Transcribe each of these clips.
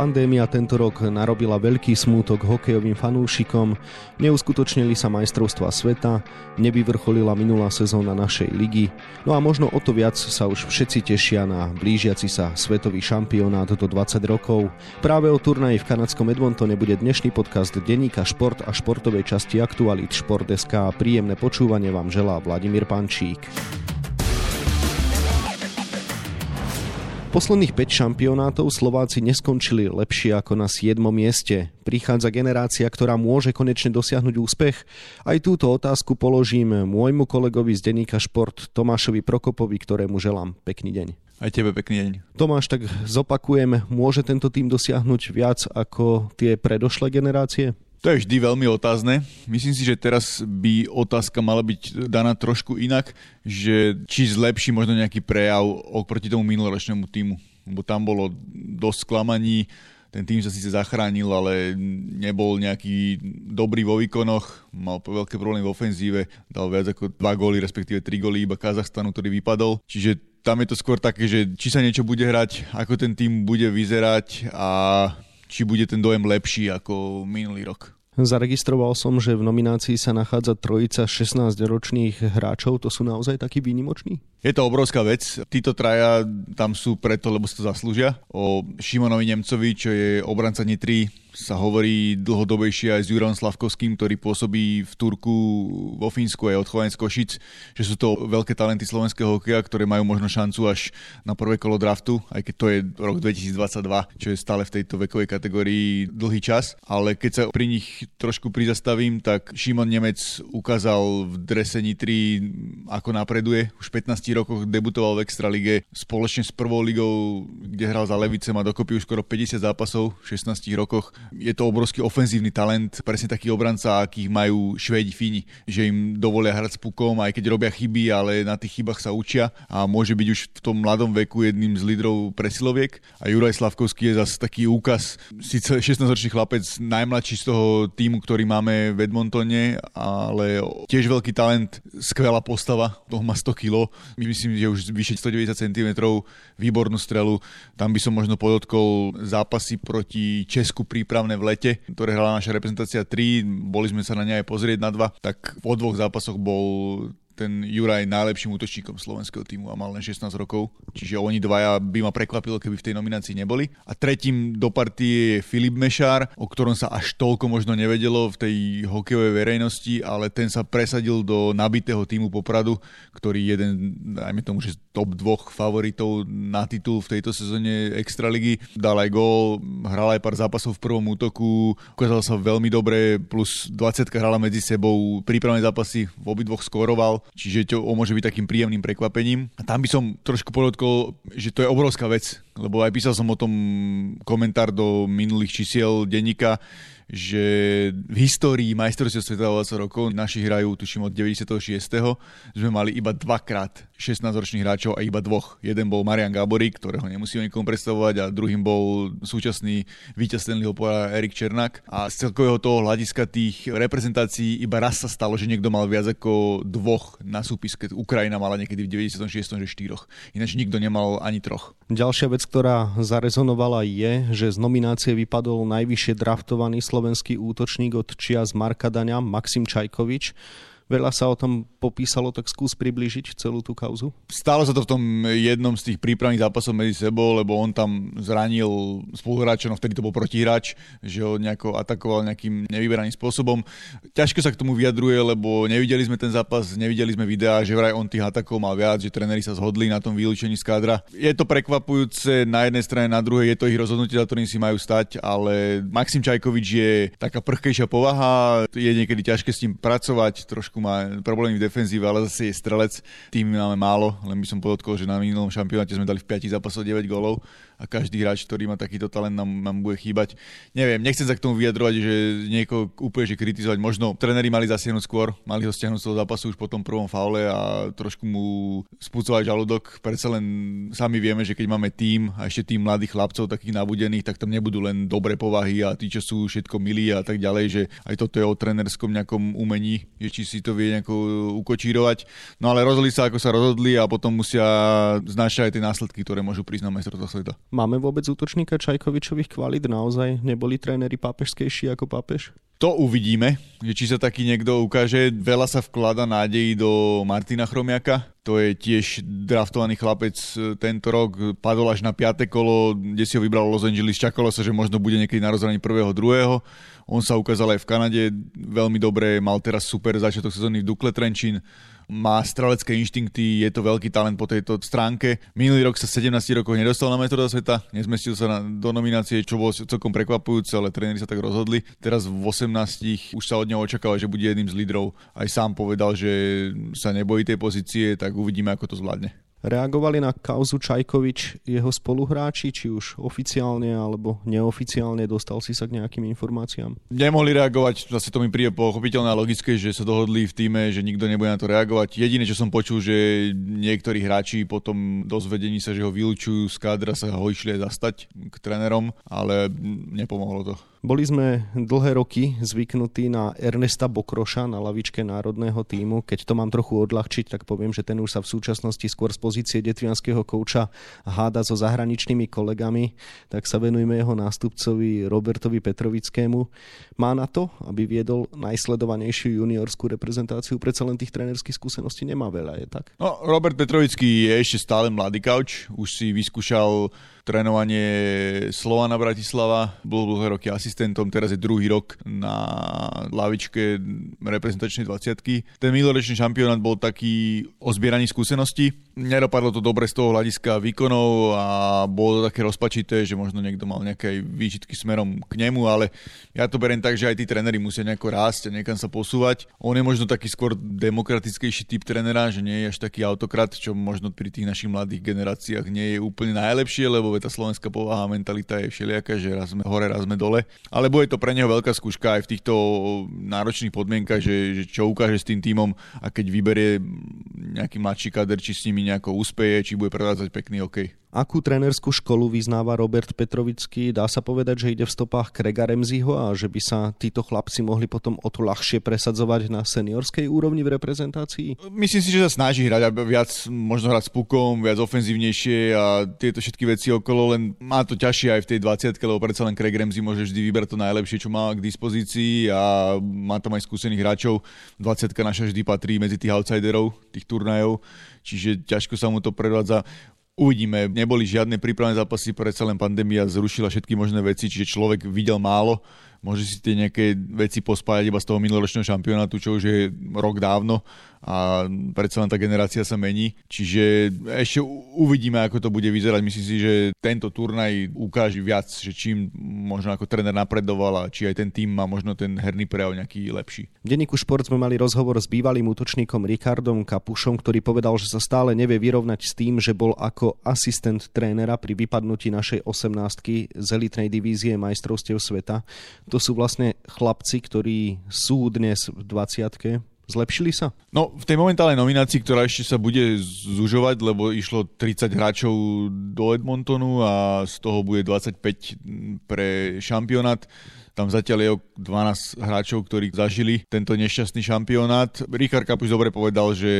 Pandémia tento rok narobila veľký smútok hokejovým fanúšikom, neuskutočnili sa majstrovstva sveta, nevyvrcholila minulá sezóna našej ligy, no a možno o to viac sa už všetci tešia na blížiaci sa svetový šampionát do 20 rokov. Práve o turnaji v kanadskom Edmontone bude dnešný podcast Deníka Šport a športovej časti Aktualit Šport.sk. Príjemné počúvanie vám želá Vladimír Pančík. Posledných 5 šampionátov Slováci neskončili lepšie ako na 7. mieste. Prichádza generácia, ktorá môže konečne dosiahnuť úspech? Aj túto otázku položím môjmu kolegovi z denníka Šport Tomášovi Prokopovi, ktorému želám pekný deň. Aj tebe pekný deň. Tomáš, tak zopakujem, môže tento tým dosiahnuť viac ako tie predošlé generácie? To je vždy veľmi otázne. Myslím si, že teraz by otázka mala byť daná trošku inak, že či zlepší možno nejaký prejav oproti tomu minuloročnému týmu. Lebo tam bolo dosť sklamaní, ten tým sa síce zachránil, ale nebol nejaký dobrý vo výkonoch, mal veľké problémy v ofenzíve, dal viac ako dva góly, respektíve tri góly iba Kazachstanu, ktorý vypadol. Čiže tam je to skôr také, že či sa niečo bude hrať, ako ten tým bude vyzerať a či bude ten dojem lepší ako minulý rok. Zaregistroval som, že v nominácii sa nachádza trojica 16-ročných hráčov. To sú naozaj takí výnimoční? Je to obrovská vec. Títo traja tam sú preto, lebo si to zaslúžia. O Šimonovi Nemcovi, čo je obranca Nitry, sa hovorí dlhodobejšie aj s Jurom Slavkovským, ktorý pôsobí v Turku, vo Fínsku aj od Chovanec Košic, že sú to veľké talenty slovenského hokeja, ktoré majú možno šancu až na prvé kolo draftu, aj keď to je rok 2022, čo je stále v tejto vekovej kategórii dlhý čas. Ale keď sa pri nich trošku prizastavím, tak Šimon Nemec ukázal v drese Nitry, ako napreduje. Už v 15 rokoch debutoval v Extralige spoločne s prvou ligou, kde hral za Levicem a dokopy už skoro 50 zápasov v 16 rokoch. Je to obrovský ofenzívny talent, presne taký obranca, akých majú Švédi, Fíni, že im dovolia hrať s pukom, aj keď robia chyby, ale na tých chybách sa učia a môže byť už v tom mladom veku jedným z lídrov presiloviek. A Juraj Slavkovský je zase taký úkaz, síce 16-ročný chlapec, najmladší z toho týmu, ktorý máme v Edmontone, ale tiež veľký talent, skvelá postava, toho má 100 kg, myslím, že už vyše 190 cm, výbornú strelu. Tam by som možno podotkol zápasy proti Česku prípravné v lete, ktoré hrala naša reprezentácia 3, boli sme sa na ne aj pozrieť na dva, tak po dvoch zápasoch bol ten Juraj najlepším útočníkom slovenského týmu a mal len 16 rokov. Čiže oni dvaja by ma prekvapilo, keby v tej nominácii neboli. A tretím do partie je Filip Mešár, o ktorom sa až toľko možno nevedelo v tej hokejovej verejnosti, ale ten sa presadil do nabitého týmu Popradu, ktorý jeden, dajme tomu, že top dvoch favoritov na titul v tejto sezóne Extraligy. Dal aj gól, hral aj pár zápasov v prvom útoku, ukázal sa veľmi dobre, plus 20 hrala medzi sebou, prípravné zápasy v obidvoch skoroval čiže to môže byť takým príjemným prekvapením. A tam by som trošku podotkol, že to je obrovská vec, lebo aj písal som o tom komentár do minulých čísiel denníka, že v histórii majstrovstiev sveta 20 rokov naši hrajú, tuším od 96. sme mali iba dvakrát 16-ročných hráčov a iba dvoch. Jeden bol Marian Gáborík, ktorého nemusíme nikomu predstavovať a druhým bol súčasný víťaz Stanleyho pohára Erik Černák. A z celkového toho hľadiska tých reprezentácií iba raz sa stalo, že niekto mal viac ako dvoch na súpiske. Ukrajina mala niekedy v 96. že štyroch. Ináč nikto nemal ani troch. Ďalšia vec, ktorá zarezonovala je, že z nominácie vypadol najvyššie draftovaný Slo- slovenský útočník od čias Marka Daňa, Maxim Čajkovič. Veľa sa o tom popísalo, tak skús priblížiť celú tú kauzu. Stálo sa to v tom jednom z tých prípravných zápasov medzi sebou, lebo on tam zranil spoluhráča, no vtedy to bol protihráč, že ho nejako atakoval nejakým nevyberaným spôsobom. Ťažko sa k tomu vyjadruje, lebo nevideli sme ten zápas, nevideli sme videá, že vraj on tých atakov mal viac, že tréneri sa zhodli na tom vylúčení z kádra. Je to prekvapujúce na jednej strane, na druhej je to ich rozhodnutie, za ktorým si majú stať, ale Maxim Čajkovič je taká prchkejšia povaha, je niekedy ťažké s ním pracovať, trošku má problémy v defenzíve, ale zase je strelec. Tým máme málo, len by som podotkol, že na minulom šampionáte sme dali v 5 zápasoch 9 gólov a každý hráč, ktorý má takýto talent, nám, nám bude chýbať. Neviem, nechcem sa k tomu vyjadrovať, že niekoho úplne že kritizovať. Možno tréneri mali zasiahnuť skôr, mali ho stiahnuť z toho zápasu už po tom prvom faule a trošku mu spúcovať žalúdok. Predsa len sami vieme, že keď máme tým a ešte tým mladých chlapcov takých nabudených, tak tam nebudú len dobré povahy a tí, čo sú všetko milí a tak ďalej, že aj toto je o trénerskom nejakom umení, že či si to vie nejako ukočírovať. No ale rozhodli sa, ako sa rozhodli a potom musia znášať aj tie následky, ktoré môžu prísť na majstrovstvá sveta. Máme vôbec útočníka Čajkovičových kvalit? Naozaj neboli tréneri pápežskejší ako pápež? To uvidíme, že či sa taký niekto ukáže. Veľa sa vklada nádejí do Martina Chromiaka. To je tiež draftovaný chlapec e, tento rok. Padol až na 5. kolo, kde si ho vybral Los Angeles. Čakalo sa, že možno bude niekedy na rozhraní prvého, druhého. On sa ukázal aj v Kanade veľmi dobre, mal teraz super začiatok sezóny v Dukle Trenčín má strelecké inštinkty, je to veľký talent po tejto stránke. Minulý rok sa 17 rokov nedostal na metroda sveta, nezmestil sa na, do nominácie, čo bolo celkom prekvapujúce, ale tréneri sa tak rozhodli. Teraz v 18 už sa od neho očakáva, že bude jedným z lídrov. Aj sám povedal, že sa nebojí tej pozície, tak uvidíme, ako to zvládne. Reagovali na kauzu Čajkovič jeho spoluhráči, či už oficiálne alebo neoficiálne, dostal si sa k nejakým informáciám? Nemohli reagovať, zase to mi príde pochopiteľné a logické, že sa dohodli v týme, že nikto nebude na to reagovať. Jediné, čo som počul, že niektorí hráči potom dozvedení sa, že ho vylúčujú z kádra, sa ho išli aj zastať k trénerom, ale nepomohlo to. Boli sme dlhé roky zvyknutí na Ernesta Bokroša na lavičke národného týmu. Keď to mám trochu odľahčiť, tak poviem, že ten už sa v súčasnosti skôr z pozície detvianského kouča háda so zahraničnými kolegami, tak sa venujme jeho nástupcovi Robertovi Petrovickému. Má na to, aby viedol najsledovanejšiu juniorskú reprezentáciu, predsa len tých trénerských skúseností nemá veľa, je tak? No, Robert Petrovický je ešte stále mladý kauč, už si vyskúšal trénovanie Slovana Bratislava, bol dlhé roky asistentom, teraz je druhý rok na lavičke reprezentačnej 20 Ten minuloročný šampionát bol taký o zbieraní skúseností. Nedopadlo to dobre z toho hľadiska výkonov a bolo to také rozpačité, že možno niekto mal nejaké výčitky smerom k nemu, ale ja to beriem tak, že aj tí tréneri musia nejako rásť a niekam sa posúvať. On je možno taký skôr demokratickejší typ trénera, že nie je až taký autokrat, čo možno pri tých našich mladých generáciách nie je úplne najlepšie, lebo tá slovenská povaha a mentalita je všelijaká, že raz sme hore, raz sme dole. Ale bude to pre neho veľká skúška aj v týchto náročných podmienkach, že, že čo ukáže s tým týmom a keď vyberie nejaký mladší kader, či s nimi nejako úspeje, či bude prevádzať pekný hokej. Akú trénerskú školu vyznáva Robert Petrovický? Dá sa povedať, že ide v stopách Krega Remziho a že by sa títo chlapci mohli potom o to ľahšie presadzovať na seniorskej úrovni v reprezentácii? Myslím si, že sa snaží hrať viac, možno hrať s pukom, viac ofenzívnejšie a tieto všetky veci okolo, len má to ťažšie aj v tej 20 lebo predsa len Craig Ramsey môže vždy vybrať to najlepšie, čo má k dispozícii a má tam aj skúsených hráčov. 20 naša vždy patrí medzi tých outsiderov, tých turnajov, čiže ťažko sa mu to predvádza. Uvidíme, neboli žiadne prípravné zápasy, predsa len pandémia zrušila všetky možné veci, čiže človek videl málo môže si tie nejaké veci pospájať iba z toho minuloročného šampionátu, čo už je rok dávno a predsa len tá generácia sa mení. Čiže ešte uvidíme, ako to bude vyzerať. Myslím si, že tento turnaj ukáže viac, že čím možno ako tréner napredoval a či aj ten tým má možno ten herný prejav nejaký lepší. V denníku Šport sme mali rozhovor s bývalým útočníkom Rikardom Kapušom, ktorý povedal, že sa stále nevie vyrovnať s tým, že bol ako asistent trénera pri vypadnutí našej 18 z elitnej divízie majstrovstiev sveta. To sú vlastne chlapci, ktorí sú dnes v 20 Zlepšili sa? No, v tej momentálnej nominácii, ktorá ešte sa bude zužovať, lebo išlo 30 hráčov do Edmontonu a z toho bude 25 pre šampionát, tam zatiaľ je 12 hráčov, ktorí zažili tento nešťastný šampionát. Richard Kapuš dobre povedal, že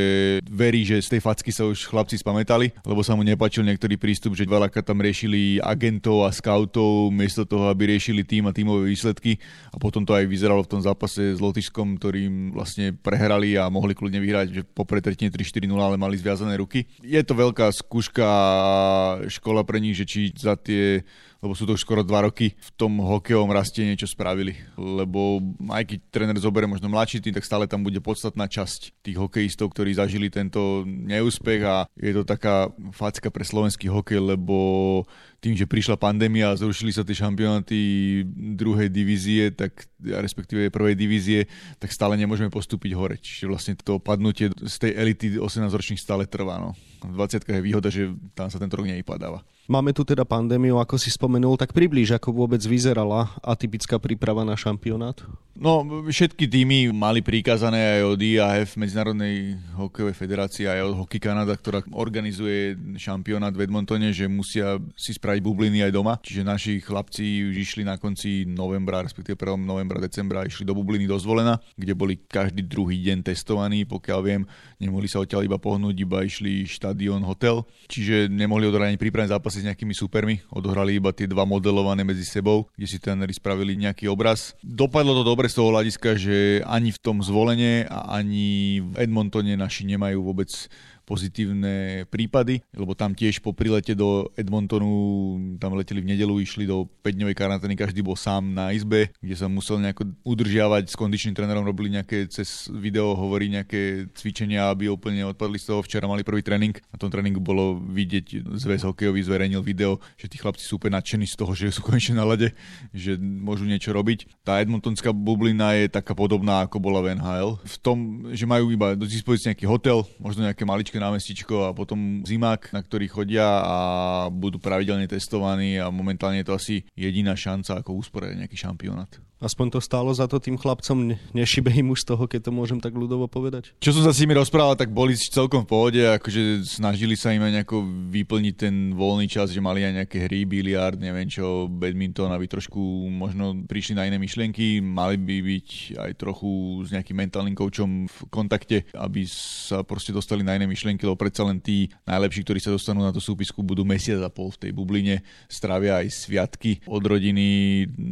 verí, že z tej facky sa už chlapci spamätali, lebo sa mu nepačil niektorý prístup, že veľakrát tam riešili agentov a scoutov, miesto toho, aby riešili tým a tímové výsledky. A potom to aj vyzeralo v tom zápase s Lotyšskom, ktorým vlastne prehrali a mohli kľudne vyhrať, že po pretretine 3-4-0, ale mali zviazané ruky. Je to veľká skúška škola pre nich, že či za tie lebo sú to už skoro dva roky, v tom hokejovom raste niečo spravili. Lebo aj keď tréner zoberie možno mladší tým, tak stále tam bude podstatná časť tých hokejistov, ktorí zažili tento neúspech a je to taká facka pre slovenský hokej, lebo tým, že prišla pandémia a zrušili sa tie šampionáty druhej divízie, tak respektíve prvej divízie, tak stále nemôžeme postúpiť hore. Čiže vlastne to padnutie z tej elity 18-ročných stále trvá. No. V 20 je výhoda, že tam sa tento rok nevypadáva. Máme tu teda pandémiu, ako si spomenul, tak približ, ako vôbec vyzerala atypická príprava na šampionát? No, všetky týmy mali prikázané aj od IAF, Medzinárodnej hokejovej federácie, aj od Hockey Canada, ktorá organizuje šampionát v Edmontone, že musia si spraviť bubliny aj doma. Čiže naši chlapci už išli na konci novembra, respektíve 1. novembra novembra, decembra išli do bubliny dozvolená, kde boli každý druhý deň testovaní, pokiaľ viem, nemohli sa odtiaľ iba pohnúť, iba išli štadión, hotel, čiže nemohli odohrať ani prípravné zápasy s nejakými supermi, odohrali iba tie dva modelované medzi sebou, kde si tréneri spravili nejaký obraz. Dopadlo to dobre z toho hľadiska, že ani v tom zvolenie a ani v Edmontone naši nemajú vôbec pozitívne prípady, lebo tam tiež po prilete do Edmontonu, tam leteli v nedelu, išli do 5-dňovej karantény, každý bol sám na izbe, kde sa musel nejako udržiavať, s kondičným trénerom robili nejaké cez video, hovorí nejaké cvičenia, aby úplne odpadli z toho. Včera mali prvý tréning, na tom tréningu bolo vidieť, zväz hokejový zverejnil video, že tí chlapci sú úplne nadšení z toho, že sú konečne na lede, že môžu niečo robiť. Tá edmontonská bublina je taká podobná, ako bola v NHL. V tom, že majú iba do dispozície nejaký hotel, možno nejaké maličké námestičko a potom zimák, na ktorý chodia a budú pravidelne testovaní a momentálne je to asi jediná šanca, ako usporiadať nejaký šampionát. Aspoň to stálo za to tým chlapcom, nešibe im už z toho, keď to môžem tak ľudovo povedať. Čo som sa s nimi rozprával, tak boli celkom v pohode, akože snažili sa im aj nejako vyplniť ten voľný čas, že mali aj nejaké hry, biliard, neviem čo, badminton, aby trošku možno prišli na iné myšlienky, mali by byť aj trochu s nejakým mentálnym koučom v kontakte, aby sa proste dostali na iné myšlienky, lebo predsa len tí najlepší, ktorí sa dostanú na tú súpisku, budú mesiac a pol v tej bubline, strávia aj sviatky od rodiny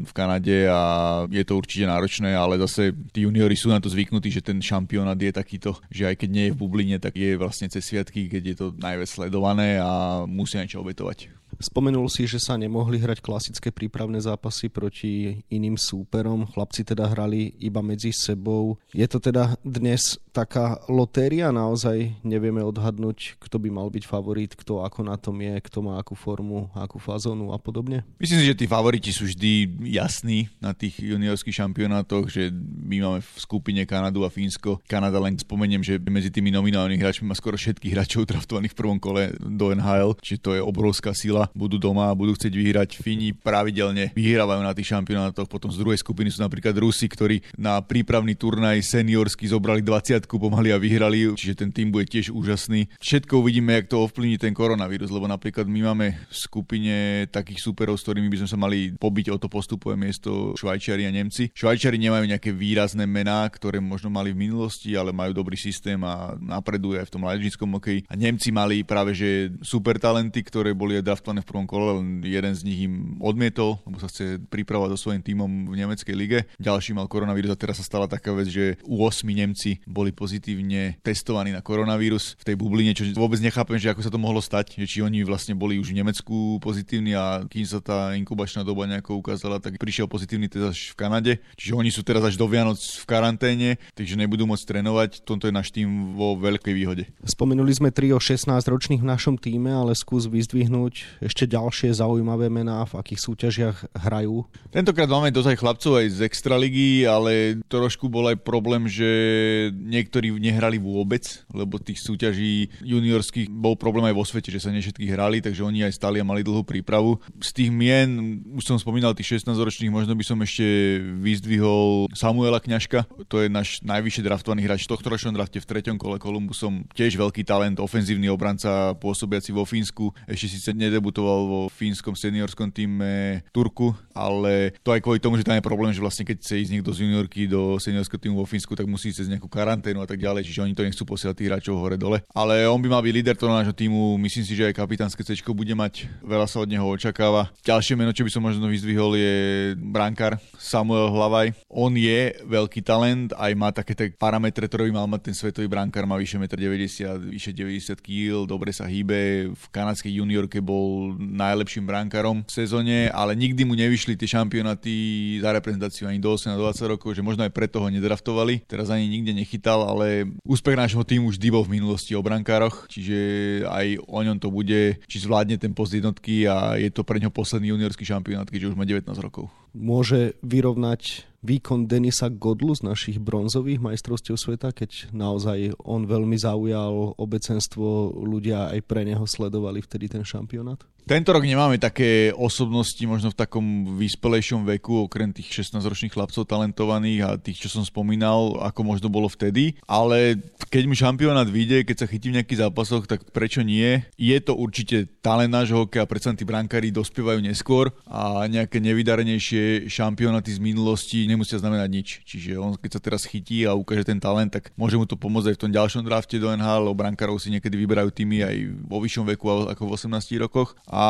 v Kanade a je to určite náročné, ale zase tí juniori sú na to zvyknutí, že ten šampionát je takýto, že aj keď nie je v bubline, tak je vlastne cez sviatky, keď je to najviac sledované a musia niečo obetovať. Spomenul si, že sa nemohli hrať klasické prípravné zápasy proti iným súperom. Chlapci teda hrali iba medzi sebou. Je to teda dnes taká lotéria? Naozaj nevieme odhadnúť, kto by mal byť favorit, kto ako na tom je, kto má akú formu, akú fazónu a podobne? Myslím si, že tí favoriti sú vždy jasní na tých juniorských šampionátoch, že my máme v skupine Kanadu a Fínsko. Kanada len spomeniem, že medzi tými nominálnymi hráčmi má skoro všetkých hráčov draftovaných v prvom kole do NHL, čiže to je obrovská sila budú doma a budú chcieť vyhrať. Fíni pravidelne vyhrávajú na tých šampionátoch, potom z druhej skupiny sú napríklad Rusi, ktorí na prípravný turnaj seniorský zobrali 20 pomaly a vyhrali, čiže ten tým bude tiež úžasný. Všetko uvidíme, jak to ovplyvní ten koronavírus, lebo napríklad my máme v skupine takých superov, s ktorými by sme sa mali pobiť o to postupové miesto Švajčiari a Nemci. Švajčiari nemajú nejaké výrazné mená, ktoré možno mali v minulosti, ale majú dobrý systém a napreduje aj v tom mládežníckom hokeji. A Nemci mali práve že super talenty, ktoré boli draftované v prvom kole, len jeden z nich im odmietol, lebo sa chce pripravovať so svojím tímom v nemeckej lige. Ďalší mal koronavírus a teraz sa stala taká vec, že u 8 Nemci boli pozitívne testovaní na koronavírus v tej bubline, čo vôbec nechápem, že ako sa to mohlo stať, že či oni vlastne boli už v Nemecku pozitívni a kým sa tá inkubačná doba nejako ukázala, tak prišiel pozitívny test až v Kanade. Čiže oni sú teraz až do Vianoc v karanténe, takže nebudú môcť trénovať. Toto je náš tým vo veľkej výhode. Spomenuli sme o 16 ročných v našom týme, ale skús vyzdvihnúť ešte ďalšie zaujímavé mená, v akých súťažiach hrajú? Tentokrát máme dosť chlapcov aj z Extraligy, ale trošku bol aj problém, že niektorí nehrali vôbec, lebo tých súťaží juniorských bol problém aj vo svete, že sa ne všetky hrali, takže oni aj stali a mali dlhú prípravu. Z tých mien, už som spomínal tých 16-ročných, možno by som ešte vyzdvihol Samuela Kňažka, to je náš najvyššie draftovaný hráč v tohto ročnom drafte v treťom kole Kolumbusom, tiež veľký talent, ofenzívny obranca pôsobiaci vo Fínsku, ešte síce nedebutoval debutoval vo fínskom seniorskom týme Turku, ale to aj kvôli tomu, že tam je problém, že vlastne keď chce ísť niekto z juniorky do seniorského týmu vo Fínsku, tak musí cez nejakú karanténu a tak ďalej, čiže oni to nechcú posielať tých hráčov hore dole. Ale on by mal byť líder toho nášho týmu, myslím si, že aj kapitánske C bude mať, veľa sa od neho očakáva. Ďalšie meno, čo by som možno vyzdvihol, je brankár Samuel Hlavaj. On je veľký talent, aj má také tak parametre, ktoré by mal mať ten svetový brankár, má vyše 1,90 m, vyše 90 kg, dobre sa hýbe, v kanadskej juniorke bol najlepším brankárom v sezóne, ale nikdy mu nevyšli tie šampionáty za reprezentáciu ani do 18 20 rokov, že možno aj preto ho nedraftovali. Teraz ani nikde nechytal, ale úspech nášho týmu vždy bol v minulosti o brankároch, čiže aj o ňom to bude, či zvládne ten post jednotky a je to pre ňo posledný juniorský šampionát, keďže už má 19 rokov. Môže vyrovnať výkon Denisa Godlu z našich bronzových majstrovstiev sveta, keď naozaj on veľmi zaujal obecenstvo, ľudia aj pre neho sledovali vtedy ten šampionát? Tento rok nemáme také osobnosti možno v takom vyspelejšom veku, okrem tých 16-ročných chlapcov talentovaných a tých, čo som spomínal, ako možno bolo vtedy. Ale keď mu šampionát vyjde, keď sa chytí v nejakých zápasoch, tak prečo nie? Je to určite talent nášho hokeja, predsa tí brankári dospievajú neskôr a nejaké nevydarenejšie šampionáty z minulosti nemusia znamenať nič. Čiže on keď sa teraz chytí a ukáže ten talent, tak môže mu to pomôcť aj v tom ďalšom drafte do NHL, lebo brankárov si niekedy vyberajú týmy aj vo vyššom veku ako v 18 rokoch. A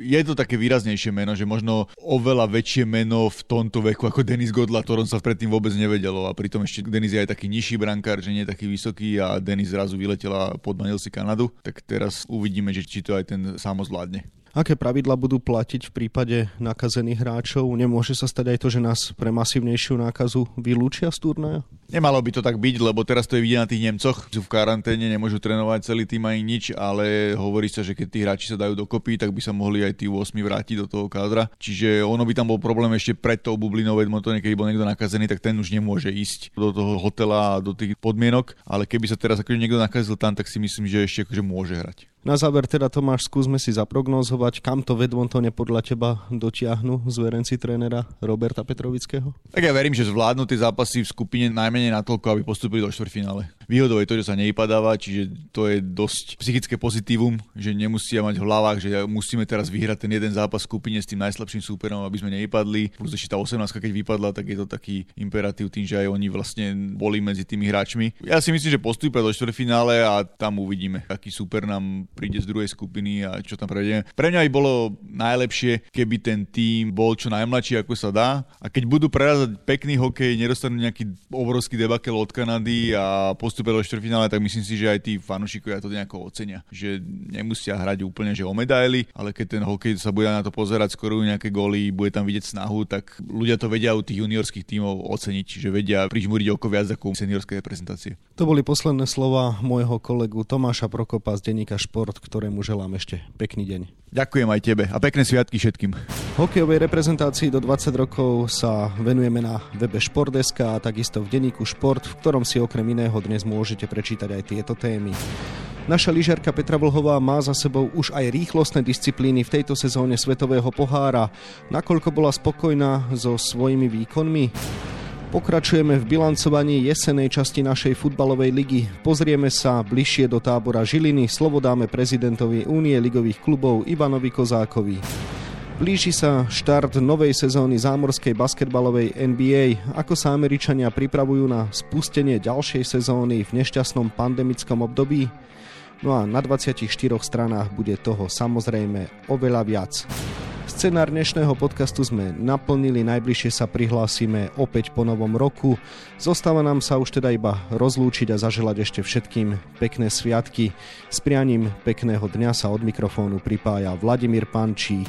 je to také výraznejšie meno, že možno oveľa väčšie meno v tomto veku ako Denis Godla, ktorom sa predtým vôbec nevedelo. A pritom ešte Denis je aj taký nižší brankár, že nie je taký vysoký a Denis zrazu vyletel a podmanil si Kanadu. Tak teraz uvidíme, že či to aj ten samo zvládne. Aké pravidla budú platiť v prípade nakazených hráčov? Nemôže sa stať aj to, že nás pre masívnejšiu nákazu vylúčia z turnaja? Nemalo by to tak byť, lebo teraz to je vidieť na tých Nemcoch. Sú v karanténe, nemôžu trénovať celý tým ani nič, ale hovorí sa, že keď tí hráči sa dajú dokopy, tak by sa mohli aj tí 8 vrátiť do toho kádra. Čiže ono by tam bol problém ešte pred tou bublinou Edmontone, keď bol niekto nakazený, tak ten už nemôže ísť do toho hotela a do tých podmienok, ale keby sa teraz akože niekto nakazil tam, tak si myslím, že ešte akože môže hrať. Na záver teda Tomáš, skúsme si zaprognozovať, kam to v Edmontone podľa teba dotiahnu zverenci trénera Roberta Petrovického? Tak ja verím, že zvládnu tie zápasy v skupine najmenej natoľko, aby postupili do štvrťfinále. Výhodou je to, že sa nevypadáva, čiže to je dosť psychické pozitívum, že nemusia mať v hlavách, že musíme teraz vyhrať ten jeden zápas v skupine s tým najslabším súperom, aby sme nevypadli. Plus ešte tá 18, keď vypadla, tak je to taký imperatív tým, že aj oni vlastne boli medzi tými hráčmi. Ja si myslím, že postúpia do štvrťfinále a tam uvidíme, aký super nám príde z druhej skupiny a čo tam prejdeme. Pre mňa by bolo najlepšie, keby ten tým bol čo najmladší, ako sa dá. A keď budú prerazať pekný hokej, nedostanú nejaký obrovský debakel od Kanady a post- postúpia do štvrťfinále, tak myslím si, že aj tí fanúšikovia to nejako ocenia. Že nemusia hrať úplne že o medaily, ale keď ten hokej sa bude na to pozerať, skoro nejaké góly, bude tam vidieť snahu, tak ľudia to vedia u tých juniorských tímov oceniť, že vedia prižmúriť oko viac ako seniorské reprezentácie. To boli posledné slova môjho kolegu Tomáša Prokopa z denníka Šport, ktorému želám ešte pekný deň. Ďakujem aj tebe a pekné sviatky všetkým. Hokejovej reprezentácii do 20 rokov sa venujeme na webe Športdeska a takisto v denníku Šport, v ktorom si okrem iného dnes môžete prečítať aj tieto témy. Naša lyžiarka Petra Vlhová má za sebou už aj rýchlostné disciplíny v tejto sezóne Svetového pohára. Nakoľko bola spokojná so svojimi výkonmi? Pokračujeme v bilancovaní jesenej časti našej futbalovej ligy. Pozrieme sa bližšie do tábora Žiliny, slovo dáme prezidentovi Únie ligových klubov Ivanovi Kozákovi. Blíži sa štart novej sezóny zámorskej basketbalovej NBA. Ako sa Američania pripravujú na spustenie ďalšej sezóny v nešťastnom pandemickom období? No a na 24 stranách bude toho samozrejme oveľa viac. Scenár dnešného podcastu sme naplnili, najbližšie sa prihlásime opäť po novom roku. Zostáva nám sa už teda iba rozlúčiť a zaželať ešte všetkým pekné sviatky. S prianím pekného dňa sa od mikrofónu pripája Vladimír Pančík.